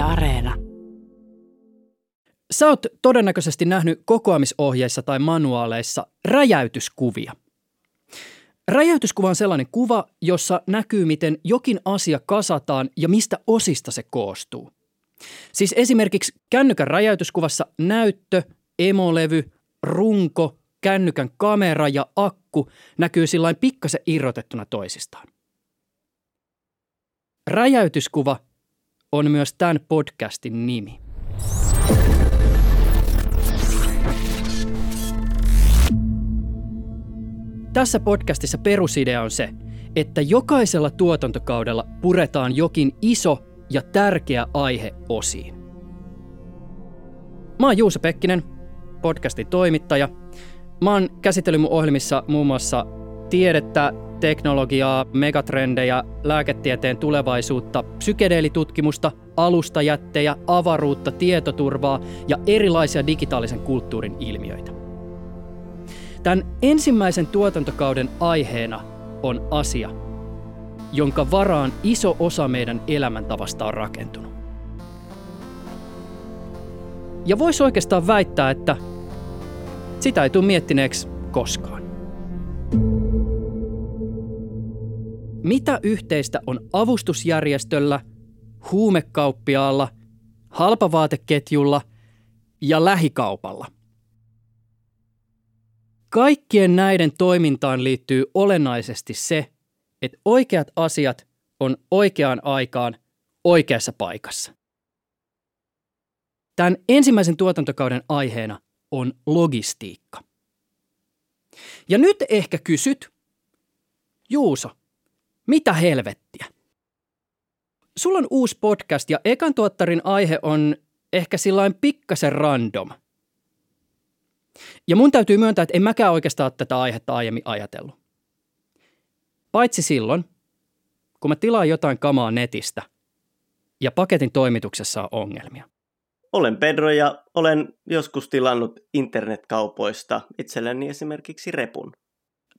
Areena. Sä oot todennäköisesti nähnyt kokoamisohjeissa tai manuaaleissa räjäytyskuvia. Räjäytyskuva on sellainen kuva, jossa näkyy, miten jokin asia kasataan ja mistä osista se koostuu. Siis esimerkiksi kännykän räjäytyskuvassa näyttö, emolevy, runko, kännykän kamera ja akku näkyy sillain pikkasen irrotettuna toisistaan. Räjäytyskuva on myös tämän podcastin nimi. Tässä podcastissa perusidea on se, että jokaisella tuotantokaudella puretaan jokin iso ja tärkeä aihe osiin. Mä oon Juuso Pekkinen, podcastin toimittaja. Mä oon käsitellyt mun ohjelmissa muun muassa tiedettä, teknologiaa, megatrendejä, lääketieteen tulevaisuutta, psykedeelitutkimusta, alustajättejä, avaruutta, tietoturvaa ja erilaisia digitaalisen kulttuurin ilmiöitä. Tämän ensimmäisen tuotantokauden aiheena on asia, jonka varaan iso osa meidän elämäntavasta on rakentunut. Ja voisi oikeastaan väittää, että sitä ei tule miettineeksi koskaan. Mitä yhteistä on avustusjärjestöllä, huumekauppiaalla, halpavaateketjulla ja lähikaupalla? Kaikkien näiden toimintaan liittyy olennaisesti se, että oikeat asiat on oikeaan aikaan oikeassa paikassa. Tämän ensimmäisen tuotantokauden aiheena on logistiikka. Ja nyt ehkä kysyt, Juuso, mitä helvettiä? Sulla on uusi podcast ja ekan tuottarin aihe on ehkä sillain pikkasen random. Ja mun täytyy myöntää, että en mäkään oikeastaan tätä aihetta aiemmin ajatellut. Paitsi silloin, kun mä tilaan jotain kamaa netistä ja paketin toimituksessa on ongelmia. Olen Pedro ja olen joskus tilannut internetkaupoista itselleni esimerkiksi repun.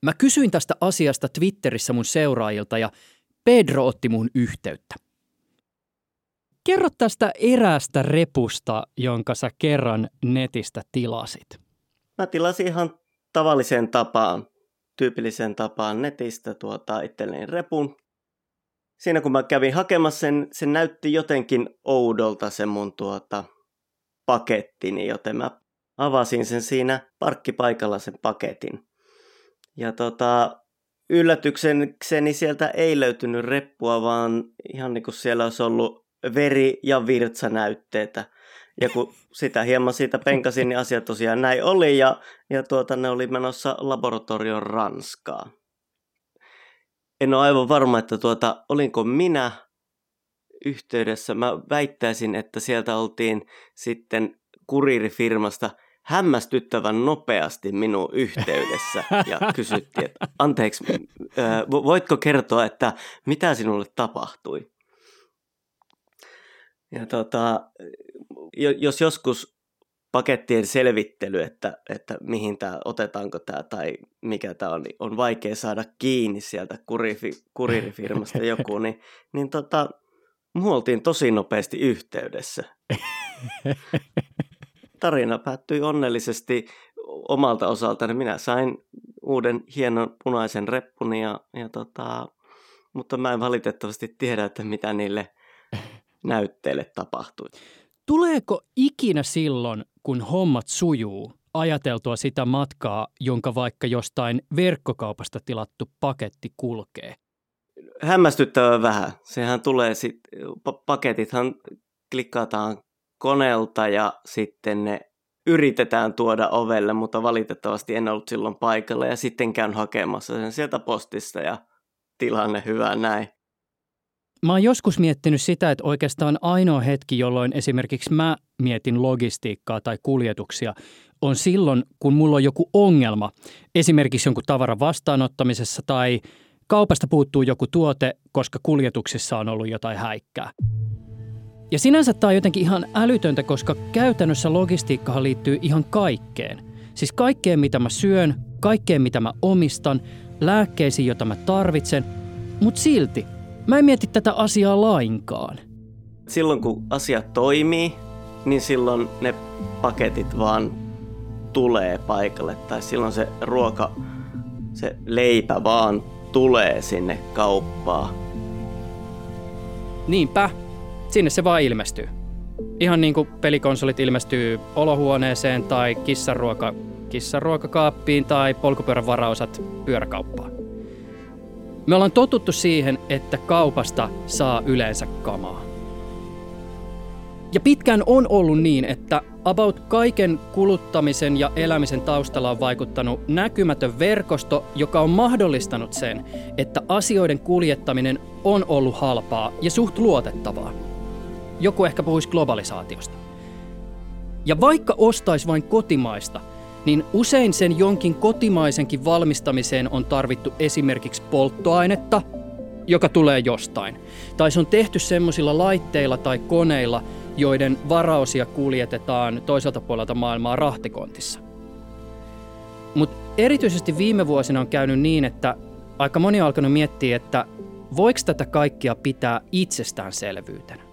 Mä kysyin tästä asiasta Twitterissä mun seuraajilta ja Pedro otti mun yhteyttä. Kerro tästä eräästä repusta, jonka sä kerran netistä tilasit. Mä tilasin ihan tavalliseen tapaan, tyypilliseen tapaan netistä tuota itselleni repun. Siinä kun mä kävin hakemassa sen, se näytti jotenkin oudolta se mun tuota pakettini, joten mä avasin sen siinä parkkipaikalla sen paketin. Ja tota, yllätyksekseni sieltä ei löytynyt reppua, vaan ihan niin kuin siellä olisi ollut veri- ja virtsanäytteitä. Ja kun sitä hieman siitä penkasin, niin asia tosiaan näin oli, ja, ja tuota, ne oli menossa laboratorion Ranskaa. En ole aivan varma, että tuota, olinko minä yhteydessä. Mä väittäisin, että sieltä oltiin sitten kuriirifirmasta – hämmästyttävän nopeasti minun yhteydessä ja kysyttiin, että anteeksi, voitko kertoa, että mitä sinulle tapahtui? Ja tota, jos joskus pakettien selvittely, että, että mihin tämä, otetaanko tämä tai mikä tämä on, niin on vaikea saada kiinni sieltä kurifi, kuririfirmasta joku, niin, niin tota, oltiin tosi nopeasti yhteydessä tarina päättyi onnellisesti omalta osaltani. Minä sain uuden hienon punaisen reppuni, ja, ja tota, mutta mä en valitettavasti tiedä, että mitä niille näytteille tapahtui. Tuleeko ikinä silloin, kun hommat sujuu, ajateltua sitä matkaa, jonka vaikka jostain verkkokaupasta tilattu paketti kulkee? Hämmästyttävän vähän. Sehän tulee sitten, paketithan klikkataan koneelta ja sitten ne yritetään tuoda ovelle, mutta valitettavasti en ollut silloin paikalla ja sitten käyn hakemassa sen sieltä postista ja tilanne hyvä näin. Mä oon joskus miettinyt sitä, että oikeastaan ainoa hetki, jolloin esimerkiksi mä mietin logistiikkaa tai kuljetuksia, on silloin, kun mulla on joku ongelma, esimerkiksi jonkun tavaran vastaanottamisessa tai kaupasta puuttuu joku tuote, koska kuljetuksissa on ollut jotain häikkää. Ja sinänsä tämä on jotenkin ihan älytöntä, koska käytännössä logistiikkahan liittyy ihan kaikkeen. Siis kaikkeen, mitä mä syön, kaikkeen, mitä mä omistan, lääkkeisiin, joita mä tarvitsen. Mutta silti, mä en mieti tätä asiaa lainkaan. silloin kun asiat toimii, niin silloin ne paketit vaan tulee paikalle. Tai silloin se ruoka, se leipä vaan tulee sinne kauppaan. Niinpä, sinne se vaan ilmestyy. Ihan niin kuin pelikonsolit ilmestyy olohuoneeseen tai kissaruoka, kissaruokakaappiin tai polkupyörän varausat pyöräkauppaan. Me ollaan totuttu siihen, että kaupasta saa yleensä kamaa. Ja pitkään on ollut niin, että about kaiken kuluttamisen ja elämisen taustalla on vaikuttanut näkymätön verkosto, joka on mahdollistanut sen, että asioiden kuljettaminen on ollut halpaa ja suht luotettavaa. Joku ehkä puhuisi globalisaatiosta. Ja vaikka ostaisi vain kotimaista, niin usein sen jonkin kotimaisenkin valmistamiseen on tarvittu esimerkiksi polttoainetta, joka tulee jostain. Tai se on tehty semmoisilla laitteilla tai koneilla, joiden varausia kuljetetaan toiselta puolelta maailmaa rahtikontissa. Mutta erityisesti viime vuosina on käynyt niin, että aika moni on alkanut miettiä, että voiko tätä kaikkia pitää itsestäänselvyytenä.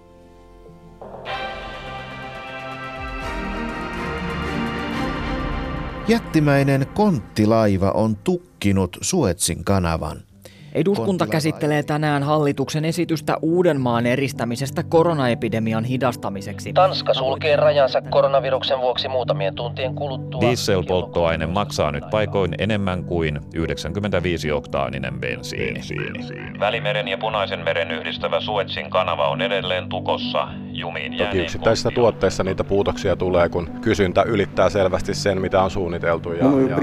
Jättimäinen konttilaiva on tukkinut Suetsin kanavan. Eduskunta käsittelee tänään hallituksen esitystä Uudenmaan eristämisestä koronaepidemian hidastamiseksi. Tanska sulkee rajansa koronaviruksen vuoksi muutamien tuntien kuluttua. Dieselpolttoaine maksaa nyt paikoin enemmän kuin 95-oktaaninen bensiini. bensiini. Välimeren ja Punaisen meren yhdistävä Suetsin kanava on edelleen tukossa jumiin Toki yksittäisissä tuotteissa niitä puutoksia tulee, kun kysyntä ylittää selvästi sen, mitä on suunniteltu. Ja, ja...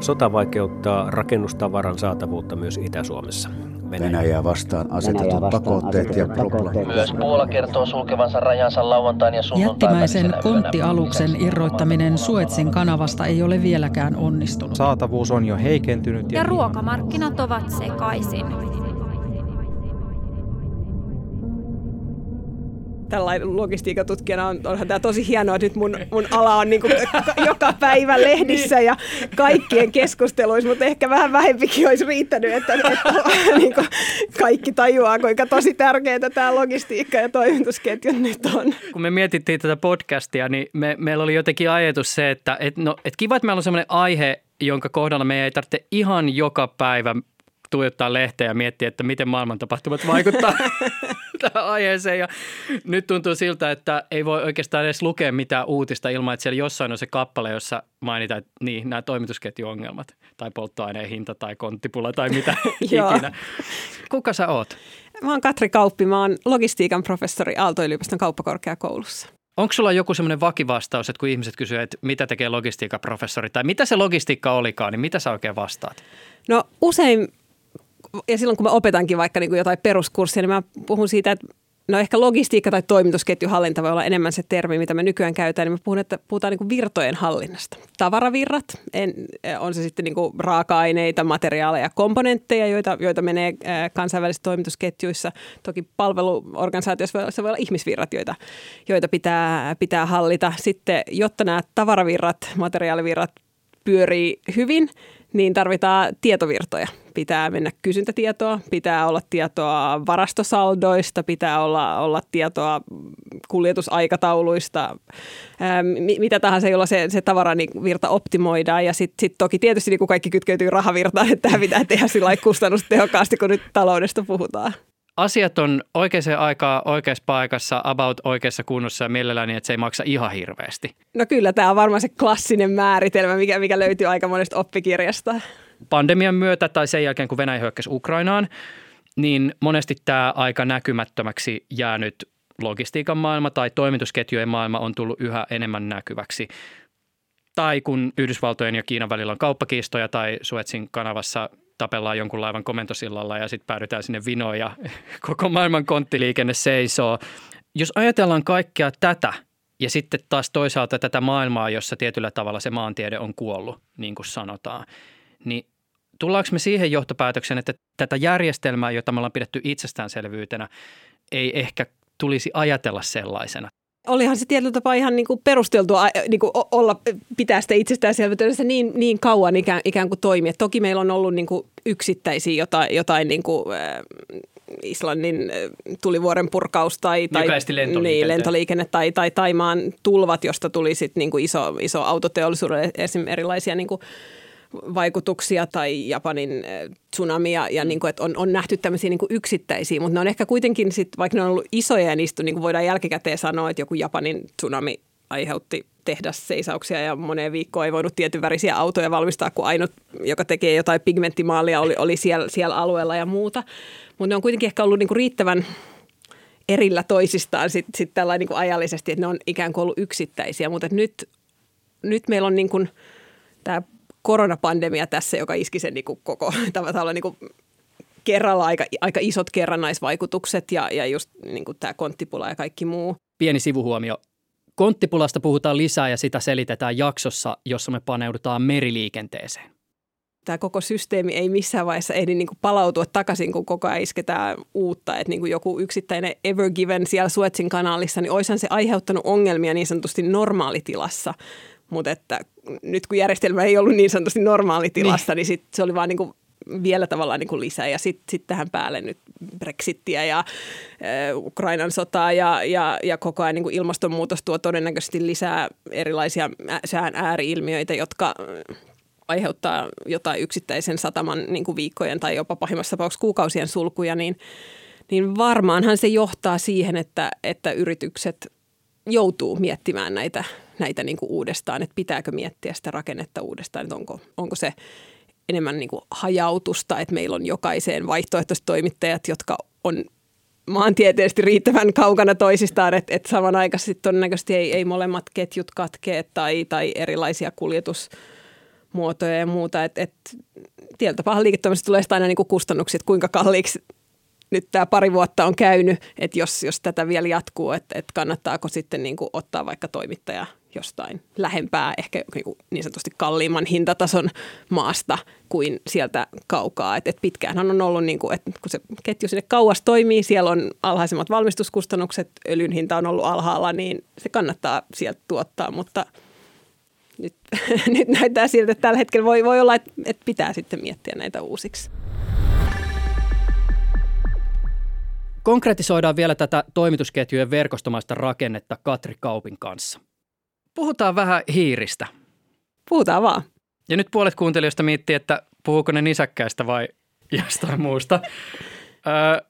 Sota vaikeuttaa rakennustavaran saatavuutta myös Itä-Suomessa. Venäjää vastaan asetetut Venäjää vastaan pakotteet ja probleemit. Myös Puola kertoo sulkevansa rajansa lauantain ja sunnuntain Jättimäisen konttialuksen irroittaminen Suetsin kanavasta ei ole vieläkään onnistunut. Saatavuus on jo heikentynyt. Ja, ja ruokamarkkinat ovat sekaisin. Tällainen logistiikatutkijana on, onhan tämä tosi hienoa, että nyt mun, mun ala on niin kuin joka päivä lehdissä ja kaikkien keskusteluissa, mutta ehkä vähän vähempikin olisi riittänyt, että, että niin kuin kaikki tajuaa, kuinka tosi tärkeää tämä logistiikka ja toimitusketju nyt on. Kun me mietittiin tätä podcastia, niin me, meillä oli jotenkin ajatus se, että et, no, et kiva, että meillä on sellainen aihe, jonka kohdalla me ei tarvitse ihan joka päivä tuijottaa lehteä ja miettiä, että miten maailman tapahtumat vaikuttaa tähän aiheeseen. Ja nyt tuntuu siltä, että ei voi oikeastaan edes lukea mitään uutista ilman, että siellä jossain on se kappale, jossa mainitaan, että niin, nämä toimitusketjuongelmat tai polttoaineen hinta tai konttipula tai mitä ikinä. Kuka sä oot? Mä oon Katri Kauppi, mä oon logistiikan professori Aalto-yliopiston kauppakorkeakoulussa. Onko sulla joku semmoinen vakivastaus, että kun ihmiset kysyvät, että mitä tekee logistiikan professori tai mitä se logistiikka olikaan, niin mitä sä oikein vastaat? No usein ja silloin kun mä opetankin vaikka niin kuin jotain peruskurssia, niin mä puhun siitä, että no ehkä logistiikka tai toimitusketjuhallinta voi olla enemmän se termi, mitä me nykyään käytetään, niin mä puhun, että puhutaan niin kuin virtojen hallinnasta. Tavaravirrat, en, on se sitten niin kuin raaka-aineita, materiaaleja, komponentteja, joita, joita menee kansainvälisissä toimitusketjuissa. Toki palveluorganisaatioissa se voi olla ihmisvirrat, joita, joita pitää, pitää hallita. Sitten, jotta nämä tavaravirrat, materiaalivirrat pyörii hyvin, niin tarvitaan tietovirtoja. Pitää mennä kysyntätietoa, pitää olla tietoa varastosaldoista, pitää olla, olla tietoa kuljetusaikatauluista, ää, mitä tahansa, jolla se, se virta optimoidaan. Ja sitten sit toki tietysti niin kaikki kytkeytyy rahavirtaan, että tämä pitää tehdä sillä kustannustehokkaasti, kun nyt taloudesta puhutaan asiat on oikeaan aikaan oikeassa paikassa, about oikeassa kunnossa ja mielellään niin, että se ei maksa ihan hirveästi. No kyllä, tämä on varmaan se klassinen määritelmä, mikä, mikä löytyy aika monesta oppikirjasta. Pandemian myötä tai sen jälkeen, kun Venäjä hyökkäsi Ukrainaan, niin monesti tämä aika näkymättömäksi jäänyt logistiikan maailma tai toimitusketjujen maailma on tullut yhä enemmän näkyväksi. Tai kun Yhdysvaltojen ja Kiinan välillä on kauppakiistoja tai Suetsin kanavassa tapellaan jonkun laivan komentosillalla ja sitten päädytään sinne vinoon ja koko maailman konttiliikenne seisoo. Jos ajatellaan kaikkea tätä ja sitten taas toisaalta tätä maailmaa, jossa tietyllä tavalla se maantiede on kuollut, niin kuin sanotaan, niin tullaanko me siihen johtopäätöksen, että tätä järjestelmää, jota me ollaan pidetty itsestäänselvyytenä, ei ehkä tulisi ajatella sellaisena? Olihan se tietyllä tapaa ihan niin kuin perusteltua niin kuin olla, pitää sitä itsestäänselvyytensä niin, niin kauan ikään, ikään kuin toimia. Toki meillä on ollut niin kuin yksittäisiä jotain, jotain niin kuin, äh, Islannin tulivuoren purkaus tai, tai lentoliikenne. Niin, lentoliikenne tai, tai Taimaan tulvat, josta tuli sit niin kuin iso, iso autoteollisuudelle esimerkiksi erilaisia niin kuin vaikutuksia tai Japanin tsunami ja, ja niin kuin, että on, on nähty tämmöisiä niin kuin yksittäisiä, mutta ne on ehkä kuitenkin sit, vaikka ne on ollut isoja ja niistä niin kuin voidaan jälkikäteen sanoa, että joku Japanin tsunami aiheutti seisauksia ja moneen viikkoon ei voinut tietyn värisiä autoja valmistaa, kun ainut, joka tekee jotain pigmenttimaalia, oli, oli siellä, siellä alueella ja muuta. Mutta ne on kuitenkin ehkä ollut niinku riittävän erillä toisistaan sitten sit tällä niinku ajallisesti, että ne on ikään kuin ollut yksittäisiä. Mutta nyt, nyt meillä on niinku tämä koronapandemia tässä, joka iski sen niinku koko tavallaan niinku kerralla aika, aika isot kerrannaisvaikutukset ja, ja just niinku tämä konttipula ja kaikki muu. Pieni sivuhuomio. Konttipulasta puhutaan lisää ja sitä selitetään jaksossa, jossa me paneudutaan meriliikenteeseen tämä koko systeemi ei missään vaiheessa ehdi niin kuin palautua takaisin, kun koko ajan isketään uutta. Että niin kuin joku yksittäinen Ever Given siellä Suetsin kanaalissa, niin olisihan se aiheuttanut ongelmia niin sanotusti normaalitilassa. Mutta että nyt kun järjestelmä ei ollut niin sanotusti normaalitilassa, niin, niin sit se oli vaan niin kuin vielä tavallaan niin kuin lisää. Ja sitten sit tähän päälle nyt Brexittiä ja äh, Ukrainan sotaa ja, ja, ja koko ajan niin kuin ilmastonmuutos tuo todennäköisesti lisää erilaisia sään ääriilmiöitä, jotka aiheuttaa jotain yksittäisen sataman niin kuin viikkojen tai jopa pahimmassa tapauksessa kuukausien sulkuja, niin, niin varmaanhan se johtaa siihen, että, että yritykset joutuu miettimään näitä, näitä niin kuin uudestaan, että pitääkö miettiä sitä rakennetta uudestaan, että onko, onko se enemmän niin kuin hajautusta, että meillä on jokaiseen vaihtoehtoiset toimittajat, jotka on maantieteellisesti riittävän kaukana toisistaan, että, että samanaikaisesti todennäköisesti ei, ei molemmat ketjut katkee tai, tai erilaisia kuljetus- muotoja ja muuta. Että et, tietyllä tapaa liiketoiminnasta tulee aina niin kustannuksia, kuinka kalliiksi nyt tämä pari vuotta on käynyt, että jos, jos tätä vielä jatkuu, että, että kannattaako sitten niin ottaa vaikka toimittaja jostain lähempää, ehkä niin, niin sanotusti kalliimman hintatason maasta kuin sieltä kaukaa. Et, et pitkäänhän on ollut, niin kuin, että kun se ketju sinne kauas toimii, siellä on alhaisemmat valmistuskustannukset, öljyn hinta on ollut alhaalla, niin se kannattaa sieltä tuottaa, mutta – nyt, nyt näyttää siltä, että tällä hetkellä voi, voi olla, että, että pitää sitten miettiä näitä uusiksi. Konkretisoidaan vielä tätä toimitusketjujen verkostomaista rakennetta Katri Kaupin kanssa. Puhutaan vähän hiiristä. Puhutaan vaan. Ja nyt puolet kuuntelijoista miettii, että puhuuko ne nisäkkäistä vai jostain muusta. Öö,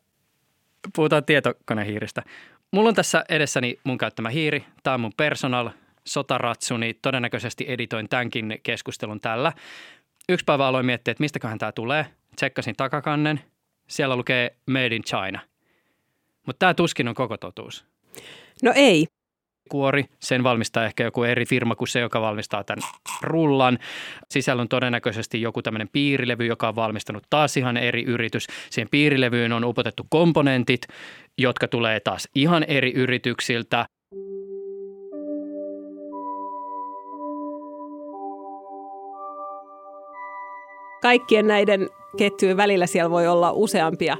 puhutaan tietokonehiiristä. Mulla on tässä edessäni mun käyttämä hiiri. Tämä on mun personal sotaratsu, niin todennäköisesti editoin tämänkin keskustelun tällä. Yksi päivä aloin miettiä, että mistäköhän tämä tulee. Tsekkasin takakannen. Siellä lukee Made in China. Mutta tämä tuskin on koko totuus. No ei. Kuori, sen valmistaa ehkä joku eri firma kuin se, joka valmistaa tämän rullan. Sisällä on todennäköisesti joku tämmöinen piirilevy, joka on valmistanut taas ihan eri yritys. Siihen piirilevyyn on upotettu komponentit, jotka tulee taas ihan eri yrityksiltä. kaikkien näiden ketjujen välillä siellä voi olla useampia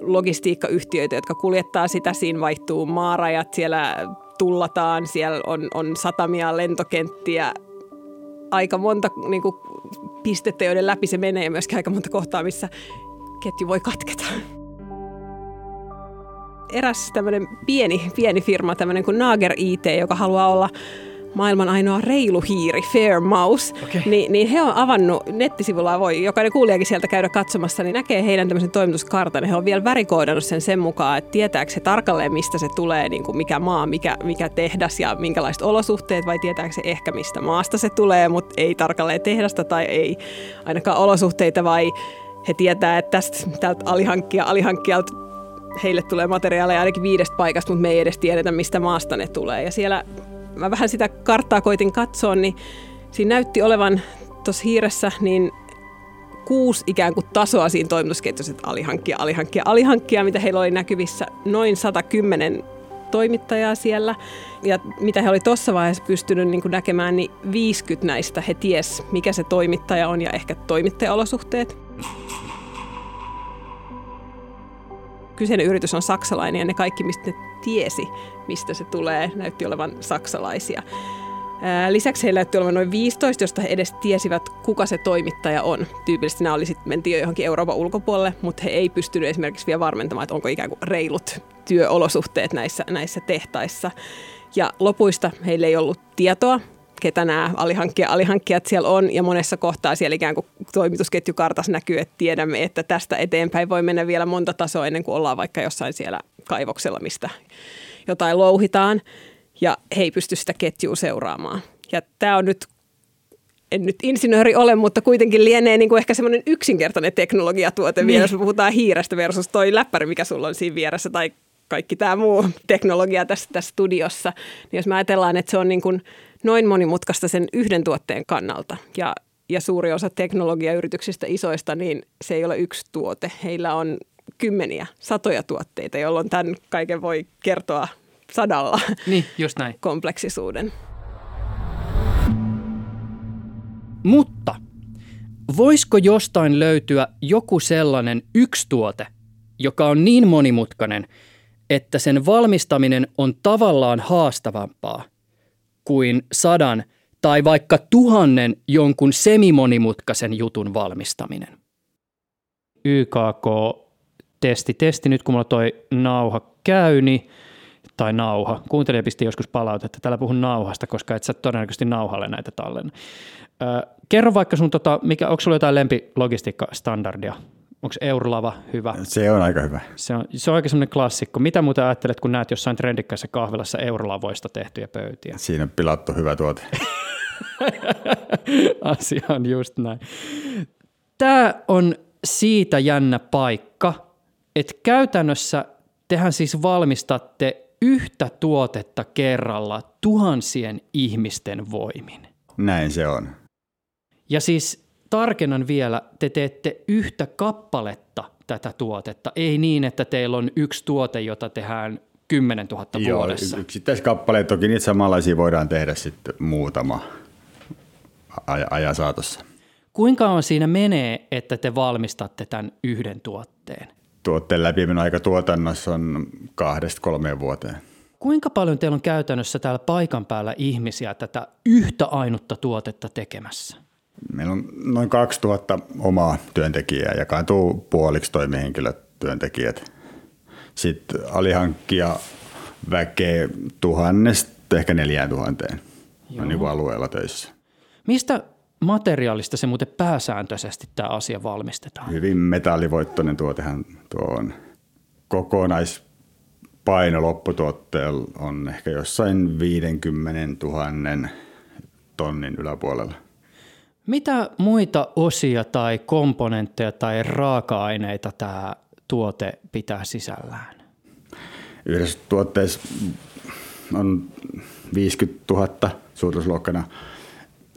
logistiikkayhtiöitä, jotka kuljettaa sitä. Siinä vaihtuu maarajat, siellä tullataan, siellä on, on satamia, lentokenttiä, aika monta niin kuin, pistettä, joiden läpi se menee ja myöskin aika monta kohtaa, missä ketju voi katketa. Eräs tämmöinen pieni, pieni firma, tämmöinen kuin Nager IT, joka haluaa olla maailman ainoa reilu hiiri, Fair Mouse, okay. niin, niin he on avannut nettisivulla, voi jokainen kuulijakin sieltä käydä katsomassa, niin näkee heidän tämmöisen toimituskartan. He on vielä värikoodannut sen sen mukaan, että tietääkö se tarkalleen, mistä se tulee, niin kuin mikä maa, mikä, mikä tehdas ja minkälaiset olosuhteet, vai tietääkö se ehkä, mistä maasta se tulee, mutta ei tarkalleen tehdasta tai ei ainakaan olosuhteita, vai he tietää, että tästä tältä alihankkija, alihankkijalta heille tulee materiaaleja ainakin viidestä paikasta, mutta me ei edes tiedetä, mistä maasta ne tulee. Ja siellä mä vähän sitä karttaa koitin katsoa, niin siinä näytti olevan tuossa hiiressä niin kuusi ikään kuin tasoa siinä toimitusketjussa, että alihankkija, alihankkija, alihankkija, mitä heillä oli näkyvissä noin 110 toimittajaa siellä. Ja mitä he oli tuossa vaiheessa pystynyt niin näkemään, niin 50 näistä he ties, mikä se toimittaja on ja ehkä toimittajaolosuhteet. Kyseinen yritys on saksalainen ja ne kaikki, mistä ne tiesi, mistä se tulee, näytti olevan saksalaisia. Lisäksi heillä näytti olevan noin 15, josta he edes tiesivät, kuka se toimittaja on. Tyypillisesti nämä oli sitten, jo johonkin Euroopan ulkopuolelle, mutta he ei pystynyt esimerkiksi vielä varmentamaan, että onko ikään kuin reilut työolosuhteet näissä, näissä tehtaissa. Ja lopuista heillä ei ollut tietoa, ketä nämä alihankkijat, alihankkijat siellä on, ja monessa kohtaa siellä ikään kuin toimitusketjukartassa näkyy, että tiedämme, että tästä eteenpäin voi mennä vielä monta tasoa ennen kuin ollaan vaikka jossain siellä kaivoksella, mistä jotain louhitaan, ja he ei pysty sitä ketjua seuraamaan. Ja tämä on nyt en nyt insinööri ole, mutta kuitenkin lienee niin kuin ehkä semmoinen yksinkertainen teknologiatuote niin. vielä, jos puhutaan hiirestä versus toi läppäri, mikä sulla on siinä vieressä, tai kaikki tämä muu teknologia tässä, tässä studiossa. Niin jos me ajatellaan, että se on niin kuin noin monimutkaista sen yhden tuotteen kannalta ja, ja suuri osa teknologiayrityksistä isoista, niin se ei ole yksi tuote. Heillä on kymmeniä, satoja tuotteita, jolloin tämän kaiken voi kertoa sadalla niin, just näin. kompleksisuuden. Mutta voisiko jostain löytyä joku sellainen yksi tuote, joka on niin monimutkainen, että sen valmistaminen on tavallaan haastavampaa kuin sadan tai vaikka tuhannen jonkun semimonimutkaisen jutun valmistaminen. YKK testi, nyt kun mulla toi nauha käyni, tai nauha. Kuuntelija pisti joskus palautetta. Täällä puhun nauhasta, koska et sä todennäköisesti nauhalle näitä tallenna. kerro vaikka sun, tota, mikä, onko sulla jotain lempilogistiikkastandardia? Onko Eurolava hyvä? Se on aika hyvä. Se on, se on aika semmoinen klassikko. Mitä muuta ajattelet, kun näet jossain trendikkässä kahvilassa Eurolavoista tehtyjä pöytiä? Siinä on pilattu hyvä tuote. Asia on just näin. Tämä on siitä jännä paikka, että käytännössä tehän siis valmistatte yhtä tuotetta kerralla tuhansien ihmisten voimin. Näin se on. Ja siis tarkennan vielä, te teette yhtä kappaletta tätä tuotetta. Ei niin, että teillä on yksi tuote, jota tehdään 10 000 Joo, vuodessa. yksittäiskappaleet toki niitä samanlaisia voidaan tehdä sitten muutama aj- ajan saatossa. Kuinka on siinä menee, että te valmistatte tämän yhden tuotteen? Tuotteen aika tuotannossa on kahdesta kolmeen vuoteen. Kuinka paljon teillä on käytännössä täällä paikan päällä ihmisiä tätä yhtä ainutta tuotetta tekemässä? Meillä on noin 2000 omaa työntekijää, jakaantuu puoliksi toimihenkilötyöntekijät. Sitten alihankkija väkeä tuhannesta ehkä neljään tuhanteen on niin kuin alueella töissä. Mistä materiaalista se muuten pääsääntöisesti tämä asia valmistetaan? Hyvin metallivoittoinen tuotehan tuo on. Kokonaispaino lopputuotteella on ehkä jossain 50 000 tonnin yläpuolella. Mitä muita osia tai komponentteja tai raaka-aineita tämä tuote pitää sisällään? Yhdessä tuotteessa on 50 000 suuruusluokkana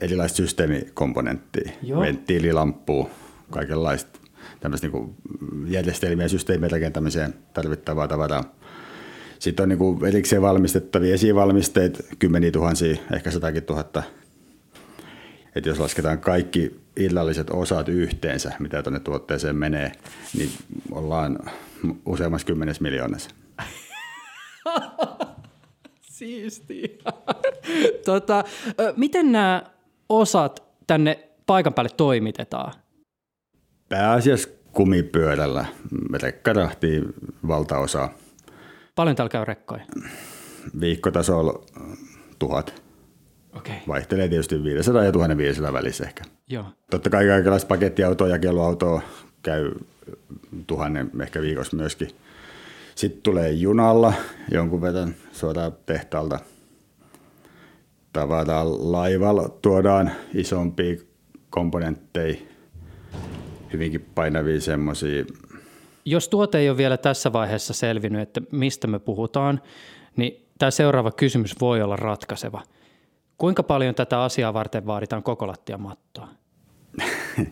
erilaista systeemikomponenttia, Joo. venttiililamppua, kaikenlaista tämmöistä niin järjestelmiä systeemien rakentamiseen tarvittavaa tavaraa. Sitten on niin kuin erikseen valmistettavia esivalmisteet, kymmeniä tuhansia, ehkä satakin tuhatta että jos lasketaan kaikki illalliset osat yhteensä, mitä tuonne tuotteeseen menee, niin ollaan useammassa kymmenes miljoonassa. Siisti. tota, miten nämä osat tänne paikan päälle toimitetaan? Pääasiassa kumipyörällä. Rekkarahti valtaosa. Paljon täällä käy rekkoja? Viikkotasolla tuhat. Okay. Vaihtelee tietysti 500 ja 1500 välissä ehkä. Joo. Totta kai kaikenlaista pakettiautoa ja jakeluautoa käy tuhannen ehkä viikossa myöskin. Sitten tulee junalla jonkun verran suoraan tehtaalta. Tavataan laivalla, tuodaan isompia komponentteja, hyvinkin painavia semmoisia. Jos tuote ei ole vielä tässä vaiheessa selvinnyt, että mistä me puhutaan, niin tämä seuraava kysymys voi olla ratkaiseva – Kuinka paljon tätä asiaa varten vaaditaan koko lattiamattoa?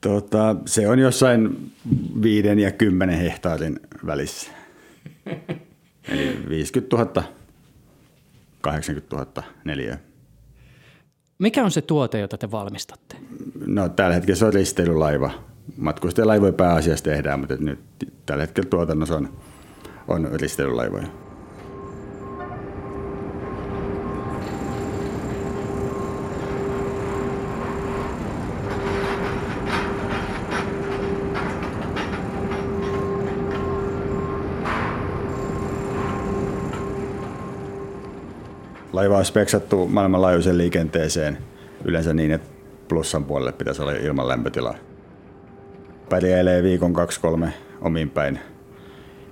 tota, se on jossain viiden ja kymmenen hehtaarin välissä. Eli 50 000, 80 000 neliöä. Mikä on se tuote, jota te valmistatte? No tällä hetkellä se on risteilylaiva Matkustajalaivoja pääasiassa tehdään, mutta nyt tällä hetkellä tuotannossa on, on risteilylaivoja. Laiva on speksattu maailmanlaajuiseen liikenteeseen yleensä niin, että plussan puolelle pitäisi olla ilman lämpötila. Pärjäilee viikon kaksi kolme omin päin.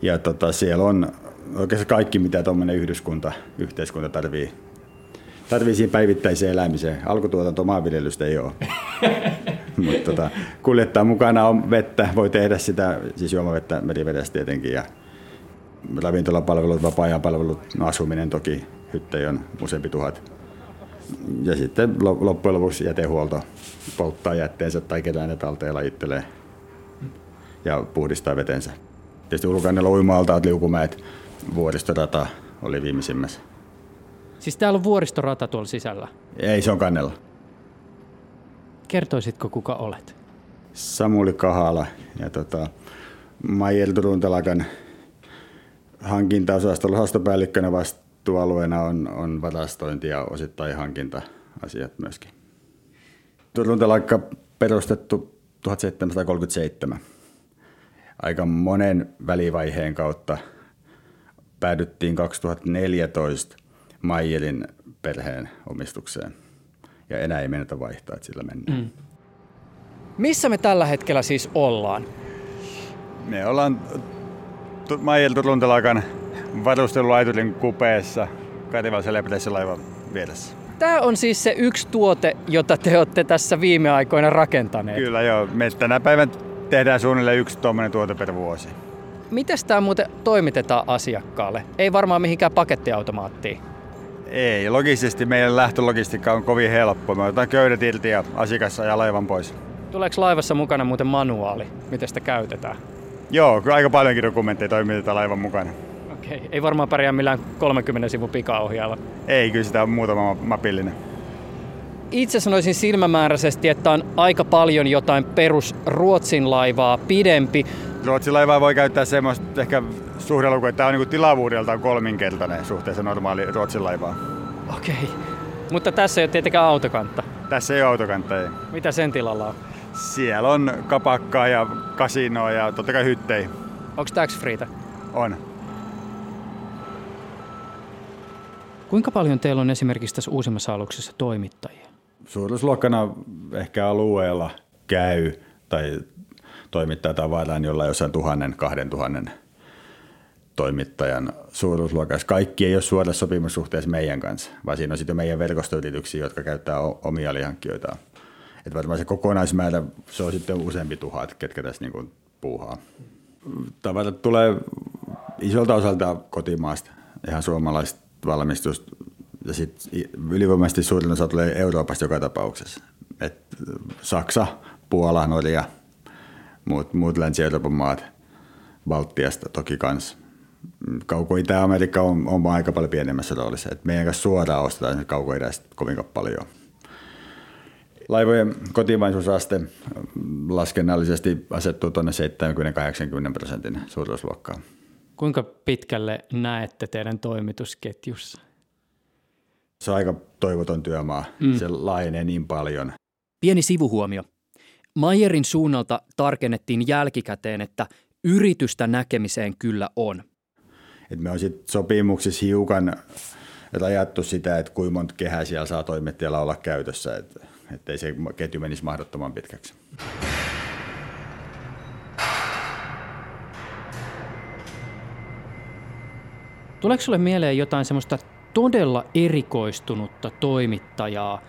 Ja tota, siellä on oikeastaan kaikki, mitä tuommoinen yhdyskunta, yhteiskunta tarvii, tarvii siinä päivittäiseen elämiseen. Alkutuotanto maanviljelystä ei ole. Mutta tota, kuljettaa mukana on vettä, voi tehdä sitä, siis juomavettä merivedestä tietenkin. Ja ravintolapalvelut, vapaa-ajan palvelut, no asuminen toki, hyttejä on useampi tuhat. Ja sitten loppujen lopuksi jätehuolto polttaa jätteensä tai ketään ne talteen lajittelee ja puhdistaa vetensä. Tietysti ulkoainella uima-altaat, liukumäet, vuoristorata oli viimeisimmässä. Siis täällä on vuoristorata tuolla sisällä? Ei, se on kannella. Kertoisitko, kuka olet? Samuli Kahala ja tota, Maijel Turun telakan hankintaosaston osastopäällikkönä vastuualueena on, on varastointi ja osittain hankinta-asiat myöskin. Turun telakka perustettu 1737 aika monen välivaiheen kautta päädyttiin 2014 Maijelin perheen omistukseen. Ja enää ei menetä vaihtaa, että sillä mennään. Mm. Missä me tällä hetkellä siis ollaan? Me ollaan Maijel Turuntelakan varusteluaiturin kupeessa Kativan laivan vieressä. Tämä on siis se yksi tuote, jota te olette tässä viime aikoina rakentaneet. Kyllä joo. Me tänä päivän tehdään suunnilleen yksi tuommoinen tuote per vuosi. Miten tämä muuten toimitetaan asiakkaalle? Ei varmaan mihinkään pakettiautomaattiin. Ei, logisesti meidän lähtölogistiikka on kovin helppo. Me otetaan köydet irti ja asiakas ja laivan pois. Tuleeko laivassa mukana muuten manuaali, miten sitä käytetään? Joo, aika paljonkin dokumentteja toimitetaan laivan mukana. Okei, ei varmaan pärjää millään 30 sivun pikaohjaalla. Ei, kyllä sitä on muutama mapillinen. Itse sanoisin silmämääräisesti, että on aika paljon jotain perus Ruotsin laivaa pidempi. Ruotsin laivaa voi käyttää semmoista ehkä suhdelukua, että tämä on niin tilavuudeltaan kolminkertainen suhteessa normaali Ruotsin laivaa. Okei, mutta tässä ei ole tietenkään autokantta. Tässä ei ole autokantta, ei. Mitä sen tilalla on? Siellä on kapakkaa ja kasinoa ja totta kai hyttei. Onko tax freetä? On. Kuinka paljon teillä on esimerkiksi tässä uusimmassa aluksessa toimittajia? Suuruusluokkana ehkä alueella käy tai toimittaa tavaran jolla jossain tuhannen, kahden tuhannen toimittajan suuruusluokassa. Kaikki ei ole suorassa sopimussuhteessa meidän kanssa, vaan siinä on sitten meidän verkostoyrityksiä, jotka käyttää omia alihankkijoitaan. Että varmaan se kokonaismäärä, se on sitten useampi tuhat, ketkä tässä niin kuin puuhaa. Tavarat tulee isolta osalta kotimaasta, ihan suomalaista valmistusta ja sitten ylivoimaisesti suurin osa tulee Euroopasta joka tapauksessa. Et Saksa, Puola, Norja, muut, muut Länsi-Euroopan maat, Baltiasta toki kanssa. Kauko-Itä-Amerikka on, on aika paljon pienemmässä roolissa. Et meidän kanssa suoraan ostetaan kauko kovin paljon. Laivojen kotimaisuusaste laskennallisesti asettuu tuonne 70-80 prosentin suuruusluokkaan. Kuinka pitkälle näette teidän toimitusketjussa? Se on aika toivoton työmaa. Mm. Se laajenee niin paljon. Pieni sivuhuomio. Mayerin suunnalta tarkennettiin jälkikäteen, että yritystä näkemiseen kyllä on. Et me on sit sopimuksissa hiukan rajattu sitä, että kuinka monta kehää siellä saa toimittajalla olla käytössä, että ettei se ketju menisi mahdottoman pitkäksi. Tuleeko sinulle mieleen jotain semmoista todella erikoistunutta toimittajaa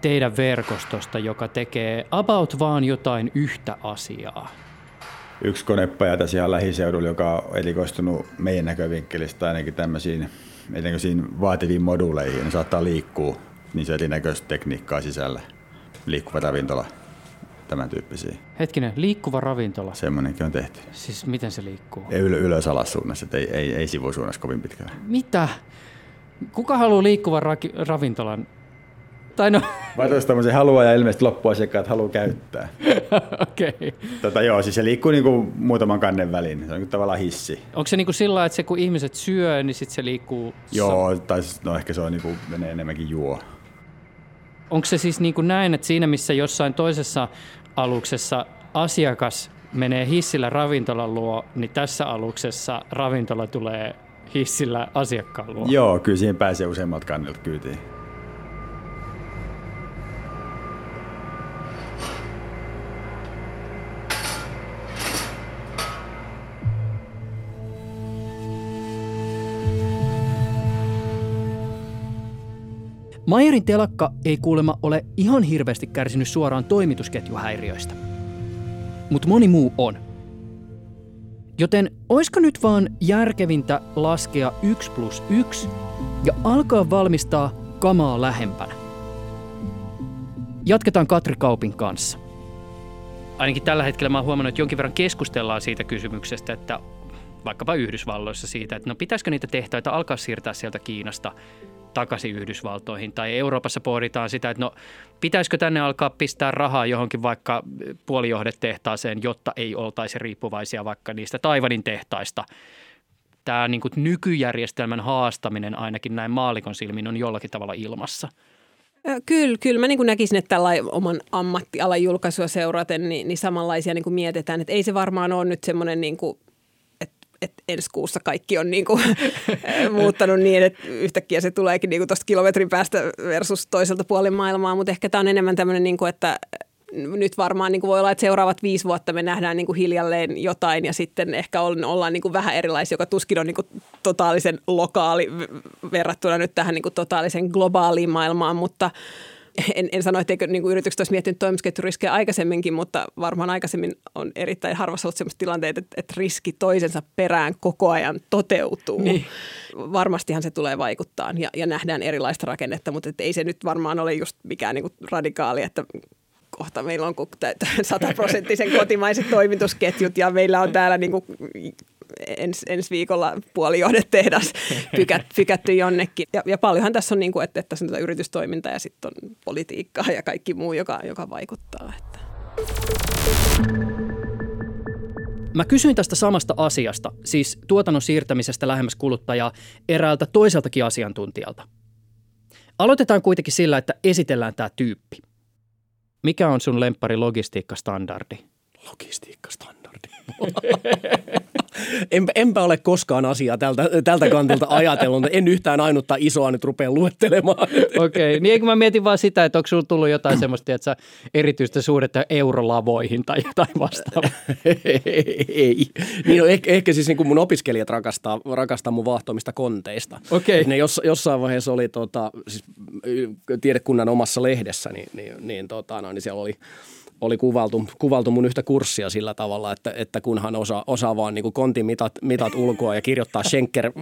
teidän verkostosta, joka tekee about vaan jotain yhtä asiaa? Yksi konepaja tässä ihan lähiseudulla, joka on erikoistunut meidän näkövinkkelistä ainakin tämmöisiin erinäköisiin vaativiin moduuleihin. Ne saattaa liikkua niin se erinäköistä tekniikkaa sisällä. Liikkuva ravintola, tämän tyyppisiä. Hetkinen, liikkuva ravintola? Semmoinenkin on tehty. Siis miten se liikkuu? Ei ylö, ylös alas suunnassa, ei, ei, ei sivusuunnassa kovin pitkälle. Mitä? Kuka haluaa liikkuvan ra- ravintolan? Tai no... Vatustamoisen haluaa ja ilmeisesti loppuasiakkaat haluaa käyttää. Okei. Okay. Tota, joo, siis se liikkuu niin kuin muutaman kannen väliin. Se on niin kuin tavallaan hissi. Onko se niin kuin sillä että se kun ihmiset syö, niin sitten se liikkuu... Joo, tai siis, no ehkä se on niin kuin, menee enemmänkin juo. Onko se siis niin kuin näin, että siinä missä jossain toisessa aluksessa asiakas menee hissillä ravintolan luo, niin tässä aluksessa ravintola tulee hissillä asiakkaan luo? Joo, kyllä siihen pääsee useimmat kannelta kyytiin. Mayerin telakka ei kuulemma ole ihan hirveästi kärsinyt suoraan toimitusketjuhäiriöistä. Mutta moni muu on. Joten oisko nyt vaan järkevintä laskea 1 plus 1 ja alkaa valmistaa kamaa lähempänä? Jatketaan Katri Kaupin kanssa. Ainakin tällä hetkellä mä oon huomannut, että jonkin verran keskustellaan siitä kysymyksestä, että vaikkapa Yhdysvalloissa siitä, että no pitäisikö niitä tehtaita alkaa siirtää sieltä Kiinasta takaisin Yhdysvaltoihin. Tai Euroopassa pohditaan sitä, että no pitäisikö tänne alkaa pistää rahaa johonkin vaikka puolijohdetehtaaseen, jotta ei oltaisi riippuvaisia vaikka niistä Taivanin tehtaista. Tämä niin kuin nykyjärjestelmän haastaminen ainakin näin maalikon silmin on jollakin tavalla ilmassa. Kyllä, kyllä. Mä niin näkisin, että tällä oman ammattialan julkaisua seuraten, niin, niin samanlaisia niin kuin mietitään. Että ei se varmaan ole nyt semmoinen niin kuin että ensi kuussa kaikki on niin kuin, muuttanut niin, että yhtäkkiä se tuleekin niin tuosta kilometrin päästä versus toiselta puolen maailmaa, mutta ehkä tämä on enemmän tämmöinen, niin että nyt varmaan niin kuin voi olla, että seuraavat viisi vuotta me nähdään niin kuin hiljalleen jotain ja sitten ehkä ollaan niin kuin vähän erilaisia, joka tuskin on niin kuin totaalisen lokaali verrattuna nyt tähän niin kuin totaalisen globaaliin maailmaan, mutta – en, en sano, etteikö niin kuin yritykset olisi miettinyt toimitusketjuriskejä aikaisemminkin, mutta varmaan aikaisemmin on erittäin harvassa ollut sellaista tilanteet, että, että riski toisensa perään koko ajan toteutuu. Niin. Varmastihan se tulee vaikuttaa ja, ja nähdään erilaista rakennetta, mutta ei se nyt varmaan ole just mikään niin kuin radikaali, että kohta meillä on sataprosenttisen kotimaiset toimitusketjut ja meillä on täällä niin kuin ens, ensi viikolla puolijohdetehdas pykät, pykätty jonnekin. Ja, ja paljonhan tässä on, niin kuin, että, että tässä on tätä yritystoimintaa ja sitten on politiikkaa ja kaikki muu, joka, joka vaikuttaa. Että. Mä kysyin tästä samasta asiasta, siis tuotannon siirtämisestä lähemmäs kuluttajaa eräältä toiseltakin asiantuntijalta. Aloitetaan kuitenkin sillä, että esitellään tämä tyyppi. Mikä on sun lemppari logistiikkastandardi? Logistiikkastandardi. en, enpä ole koskaan asiaa tältä, tältä kantilta ajatellut. En yhtään ainutta isoa nyt rupea luettelemaan. Okei, okay. niin mä mietin vaan sitä, että onko sulla tullut jotain semmoista, että erityistä suhdetta eurolavoihin tai jotain vastaavaa? Ei. Niin, no, ehkä, ehkä siis niin kuin mun opiskelijat rakastaa, rakastaa mun vahtomista konteista. Okei. Okay. Ne jos, jossain vaiheessa oli tota, siis tiedekunnan omassa lehdessä, niin, niin, niin, tota, no, niin siellä oli – oli kuvaltu, kuvaltu mun yhtä kurssia sillä tavalla, että, että kunhan osaa, osaa vaan niin kontin mitat, mitat ulkoa ja kirjoittaa Schenker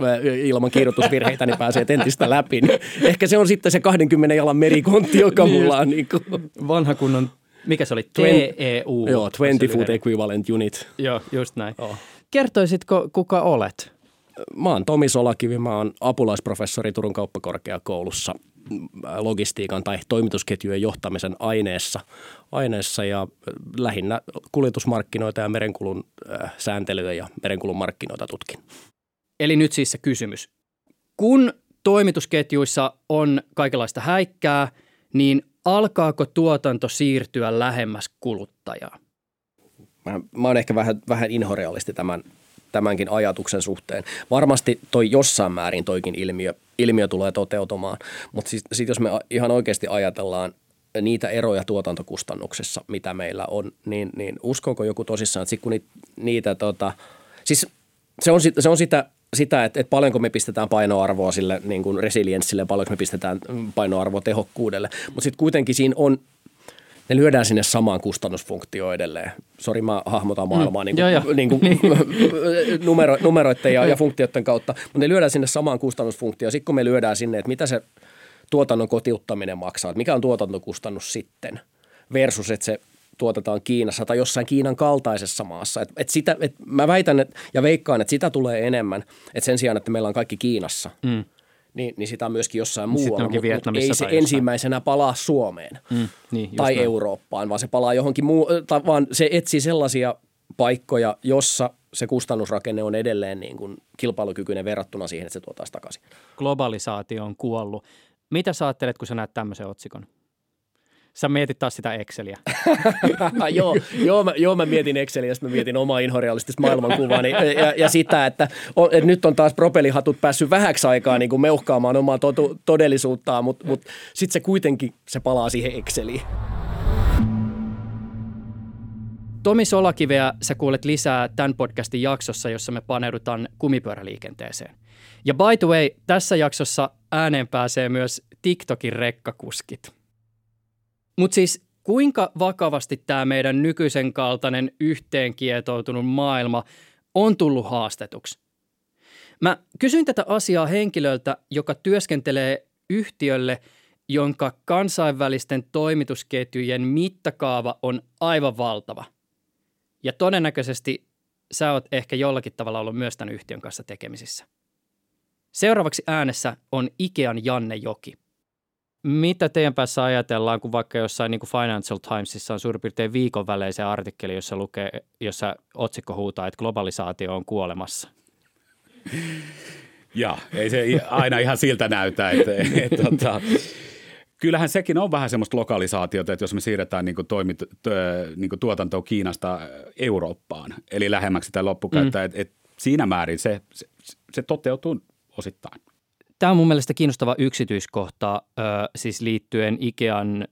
ilman kirjoitusvirheitä, niin pääsee tentistä läpi. Niin ehkä se on sitten se 20 jalan merikontti, joka niin mulla on. Niin kuin. Vanha kunnon, mikä se oli? TEU. Joo, 20 Foot Equivalent Unit. Joo, just näin. Oh. Kertoisitko, kuka olet? Mä oon Tomi Solakivi, mä oon apulaisprofessori Turun kauppakorkeakoulussa – logistiikan tai toimitusketjujen johtamisen aineessa, aineessa ja lähinnä kuljetusmarkkinoita ja merenkulun sääntelyä ja merenkulun markkinoita tutkin. Eli nyt siis se kysymys. Kun toimitusketjuissa on kaikenlaista häikkää, niin alkaako tuotanto siirtyä lähemmäs kuluttajaa? Mä, mä oon ehkä vähän, vähän inhorealisti tämän, tämänkin ajatuksen suhteen. Varmasti toi jossain määrin toikin ilmiö ilmiö tulee toteutumaan. Mutta sitten sit jos me ihan oikeasti ajatellaan niitä eroja tuotantokustannuksessa, mitä meillä on, niin, niin uskooko joku tosissaan, että sit kun niitä, niitä tota, siis se on, se on sitä, sitä, että, että paljonko me pistetään painoarvoa sille niin kuin resilienssille, paljonko me pistetään painoarvoa tehokkuudelle, mutta sitten kuitenkin siinä on ne lyödään sinne samaan kustannusfunktioon edelleen. Sori, mä hahmotan mm. maailmaa mm, niin kuin, joo, Niin kuin, numero, numeroiden ja, ja funktioiden kautta, mutta ne lyödään sinne samaan kustannusfunktioon. Sitten kun me lyödään sinne, että mitä se tuotannon kotiuttaminen maksaa, että mikä on tuotantokustannus sitten versus, että se tuotetaan Kiinassa tai jossain Kiinan kaltaisessa maassa. Et, et sitä, et mä väitän et, ja veikkaan, että sitä tulee enemmän, että sen sijaan, että meillä on kaikki Kiinassa, mm. Niin, niin sitä on myöskin jossain Sitten muualla, mutta mut ei se jossain. ensimmäisenä palaa Suomeen Mm, niin, tai näin. Eurooppaan, vaan se palaa johonkin muu, tai vaan se etsii sellaisia paikkoja, jossa se kustannusrakenne on edelleen niin kuin kilpailukykyinen verrattuna siihen, että se tuo taas takaisin. Globalisaatio on kuollut. Mitä sä ajattelet, kun sä näet tämmöisen otsikon? Sä mietit taas sitä Exceliä. joo, joo, mä, joo, mä mietin Exceliä, sitten mä mietin omaa inhorealistista maailmankuvaa niin, ja, ja, sitä, että, on, että nyt on taas propelihatut päässyt vähäksi aikaa niin kuin meuhkaamaan omaa totu, todellisuuttaan, mutta mut sitten se kuitenkin se palaa siihen Exceliin. Tomi Solakiveä sä kuulet lisää tämän podcastin jaksossa, jossa me paneudutaan kumipyöräliikenteeseen. Ja by the way, tässä jaksossa ääneen pääsee myös TikTokin rekkakuskit. Mutta siis kuinka vakavasti tämä meidän nykyisen kaltainen yhteenkietoutunut maailma on tullut haastetuksi? Mä kysyin tätä asiaa henkilöltä, joka työskentelee yhtiölle, jonka kansainvälisten toimitusketjujen mittakaava on aivan valtava. Ja todennäköisesti sä oot ehkä jollakin tavalla ollut myös tämän yhtiön kanssa tekemisissä. Seuraavaksi äänessä on Ikean Janne Joki. Mitä teidän päässä ajatellaan, kun vaikka jossain niin kuin Financial Timesissa on suurin piirtein viikon välein se artikkeli, jossa, lukee, jossa otsikko huutaa, että globalisaatio on kuolemassa? Ja ei se aina ihan siltä näytä. Että, et, tota, kyllähän sekin on vähän semmoista lokalisaatiota, että jos me siirretään niin toimit, tö, niin tuotantoa Kiinasta Eurooppaan, eli lähemmäksi sitä loppukäyttäjää, mm. että et siinä määrin se, se, se toteutuu osittain. Tämä on mun mielestä kiinnostava yksityiskohta, ö, siis liittyen Ikean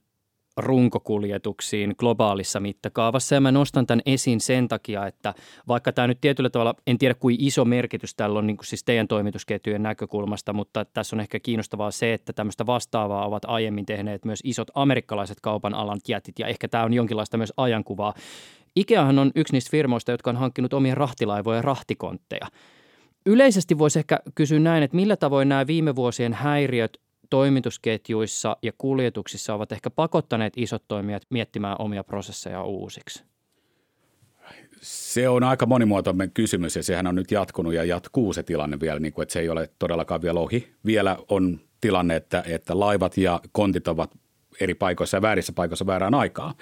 runkokuljetuksiin globaalissa mittakaavassa. Ja mä nostan tämän esiin sen takia, että vaikka tämä nyt tietyllä tavalla, en tiedä kuin iso merkitys tällä on niin kuin siis teidän toimitusketjujen näkökulmasta, mutta tässä on ehkä kiinnostavaa se, että tämmöistä vastaavaa ovat aiemmin tehneet myös isot amerikkalaiset kaupan alan jätit ja ehkä tämä on jonkinlaista myös ajankuvaa. Ikeahan on yksi niistä firmoista, jotka on hankkinut omia rahtilaivoja ja rahtikontteja. Yleisesti voisi ehkä kysyä näin, että millä tavoin nämä viime vuosien häiriöt toimitusketjuissa ja kuljetuksissa ovat ehkä pakottaneet isot toimijat miettimään omia prosesseja uusiksi? Se on aika monimuotoinen kysymys ja sehän on nyt jatkunut ja jatkuu se tilanne vielä, niin kuin, että se ei ole todellakaan vielä ohi. Vielä on tilanne, että, että laivat ja kontit ovat eri paikoissa ja väärissä paikoissa väärään aikaan.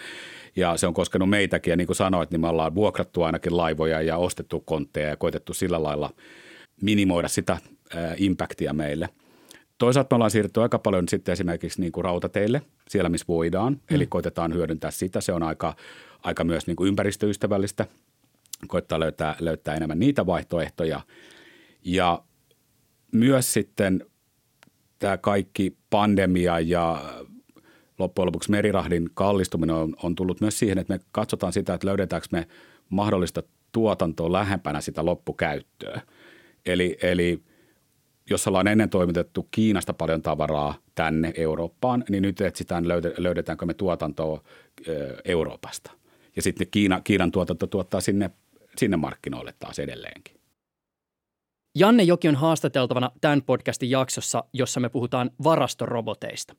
Ja se on koskenut meitäkin ja niin kuin sanoit, niin me ollaan vuokrattu ainakin laivoja ja ostettu kontteja ja koitettu sillä lailla minimoida sitä ää, impactia meille. Toisaalta me ollaan siirretty aika paljon sitten esimerkiksi niin kuin rautateille siellä, missä voidaan. Mm. Eli koitetaan hyödyntää sitä. Se on aika, aika myös niin kuin ympäristöystävällistä. Koittaa löytää, löytää enemmän niitä vaihtoehtoja. Ja myös sitten tämä kaikki pandemia ja loppujen lopuksi merirahdin kallistuminen on, on tullut myös siihen, että me katsotaan sitä, että löydetäänkö me mahdollista tuotantoa lähempänä sitä loppukäyttöä. Eli, eli jos ollaan ennen toimitettu Kiinasta paljon tavaraa tänne Eurooppaan, niin nyt etsitään, löydetäänkö me tuotantoa Euroopasta. Ja sitten Kiina, Kiinan tuotanto tuottaa sinne, sinne markkinoille taas edelleenkin. Janne Joki on haastateltavana tämän podcastin jaksossa, jossa me puhutaan varastoroboteista.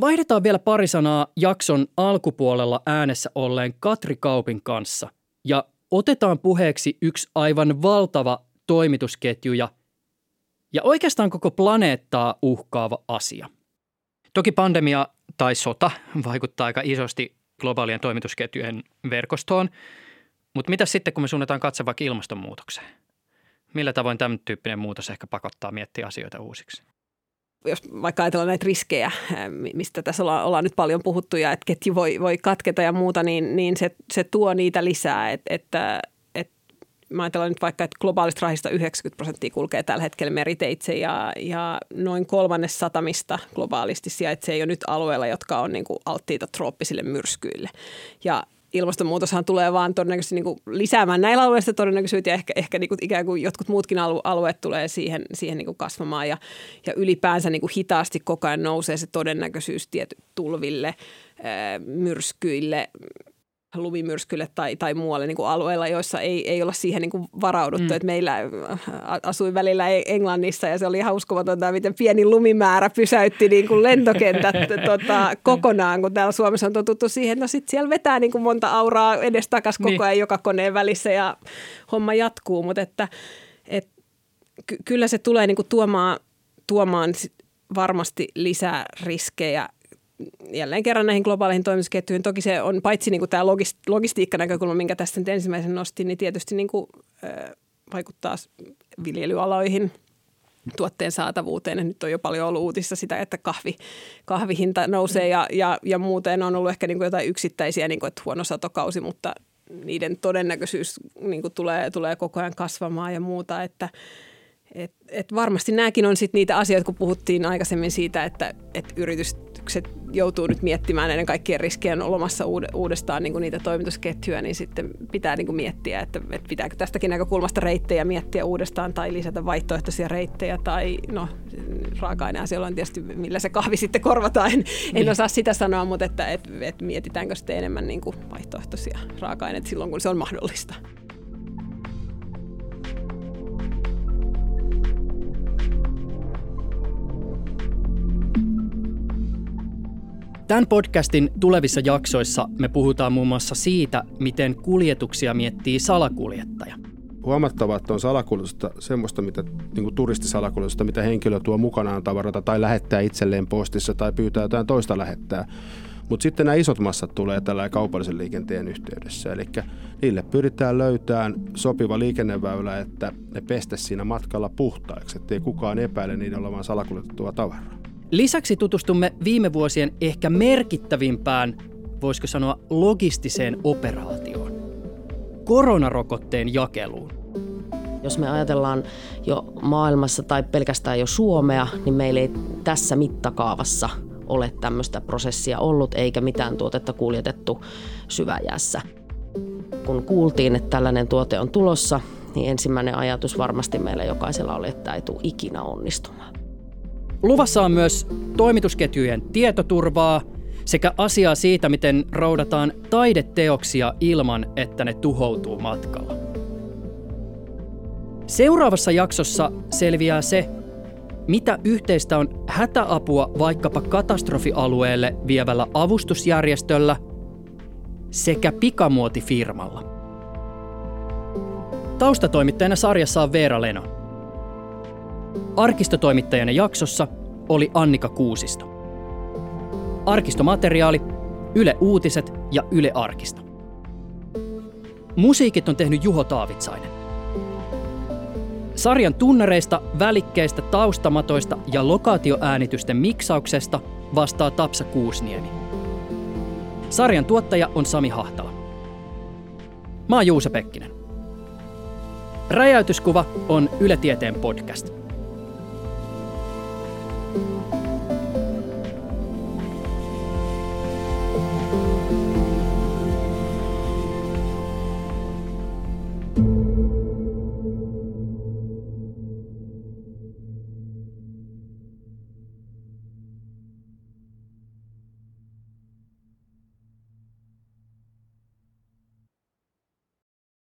Vaihdetaan vielä pari sanaa jakson alkupuolella äänessä olleen Katri Kaupin kanssa ja otetaan puheeksi yksi aivan valtava toimitusketju ja, oikeastaan koko planeettaa uhkaava asia. Toki pandemia tai sota vaikuttaa aika isosti globaalien toimitusketjujen verkostoon, mutta mitä sitten, kun me suunnataan katse vaikka ilmastonmuutokseen? Millä tavoin tämän tyyppinen muutos ehkä pakottaa miettiä asioita uusiksi? jos vaikka ajatellaan näitä riskejä, mistä tässä ollaan, ollaan nyt paljon puhuttu ja että ketju voi, voi katketa ja muuta, niin, niin se, se tuo niitä lisää. Et, että, et, mä ajatellaan nyt vaikka, että globaalista rahista 90 prosenttia kulkee tällä hetkellä meriteitse ja, ja noin kolmannes satamista globaalisti sijaitsee jo nyt alueella, jotka on niin kuin alttiita trooppisille myrskyille. Ja ilmastonmuutoshan tulee vaan todennäköisesti niin kuin lisäämään näillä alueilla todennäköisyyttä ja ehkä, ehkä niin kuin ikään kuin jotkut muutkin alueet tulee siihen, siihen niin kuin kasvamaan ja, ja ylipäänsä niin kuin hitaasti koko ajan nousee se todennäköisyys tietyt tulville, myrskyille, lumimyrskylle tai, tai muualle niin kuin alueilla, joissa ei, ei olla siihen niin kuin varauduttu. Mm. Et meillä asui välillä Englannissa ja se oli ihan uskomatonta, miten pieni lumimäärä pysäytti niin kuin lentokentät tota, kokonaan, kun täällä Suomessa on totuttu siihen, että no sit siellä vetää niin kuin monta auraa edestakas koko ajan niin. joka koneen välissä ja homma jatkuu, mutta että et, ky- kyllä se tulee niin kuin tuomaan tuomaan varmasti lisää riskejä jälleen kerran näihin globaaleihin toimitusketjuihin. Toki se on paitsi niin kuin tämä logistiikka-näkökulma, minkä tästä nyt ensimmäisen nostin, niin tietysti niin kuin, äh, vaikuttaa viljelyaloihin, tuotteen saatavuuteen. Ja nyt on jo paljon ollut uutissa sitä, että kahvi, kahvihinta nousee ja, ja, ja muuten on ollut ehkä niin kuin jotain yksittäisiä, niin kuin, että huono satokausi, mutta niiden todennäköisyys niin kuin tulee, tulee koko ajan kasvamaan ja muuta, että et, et varmasti nämäkin on sit niitä asioita, kun puhuttiin aikaisemmin siitä, että et yritykset joutuu nyt miettimään näiden kaikkien riskien olemassa uudestaan niin kuin niitä toimitusketjuja, niin sitten pitää niin kuin miettiä, että, että pitääkö tästäkin näkökulmasta reittejä miettiä uudestaan tai lisätä vaihtoehtoisia reittejä tai no raaka-aineasioilla on tietysti millä se kahvi sitten korvataan. En, niin. en osaa sitä sanoa, mutta että, että, että mietitäänkö sitten enemmän niin kuin vaihtoehtoisia raaka-aineita silloin, kun se on mahdollista. Tämän podcastin tulevissa jaksoissa me puhutaan muun muassa siitä, miten kuljetuksia miettii salakuljettaja. Huomattavaa, että on salakuljetusta semmoista, mitä, niin kuin turistisalakuljetusta, mitä henkilö tuo mukanaan tavaroita tai lähettää itselleen postissa tai pyytää jotain toista lähettää. Mutta sitten nämä isot massat tulee tällä kaupallisen liikenteen yhteydessä. Eli niille pyritään löytämään sopiva liikenneväylä, että ne pestä siinä matkalla puhtaiksi, ettei kukaan epäile niiden olevan salakuljetettua tavaraa. Lisäksi tutustumme viime vuosien ehkä merkittävimpään, voisiko sanoa logistiseen operaatioon. Koronarokotteen jakeluun. Jos me ajatellaan jo maailmassa tai pelkästään jo Suomea, niin meillä ei tässä mittakaavassa ole tämmöistä prosessia ollut eikä mitään tuotetta kuljetettu syväjässä. Kun kuultiin, että tällainen tuote on tulossa, niin ensimmäinen ajatus varmasti meillä jokaisella oli, että ei tule ikinä onnistumaan. Luvassa on myös toimitusketjujen tietoturvaa sekä asiaa siitä, miten roudataan taideteoksia ilman, että ne tuhoutuu matkalla. Seuraavassa jaksossa selviää se, mitä yhteistä on hätäapua vaikkapa katastrofialueelle vievällä avustusjärjestöllä sekä pikamuotifirmalla. Taustatoimittajana sarjassa on Veera Leno. Arkistotoimittajana jaksossa oli Annika Kuusisto. Arkistomateriaali, Yle Uutiset ja Yle Arkisto. Musiikit on tehnyt Juho Taavitsainen. Sarjan tunnareista, välikkeistä, taustamatoista ja lokaatioäänitysten miksauksesta vastaa Tapsa Kuusniemi. Sarjan tuottaja on Sami Hahtala. Mä oon Juusa Pekkinen. Räjäytyskuva on Yle Tieteen podcast –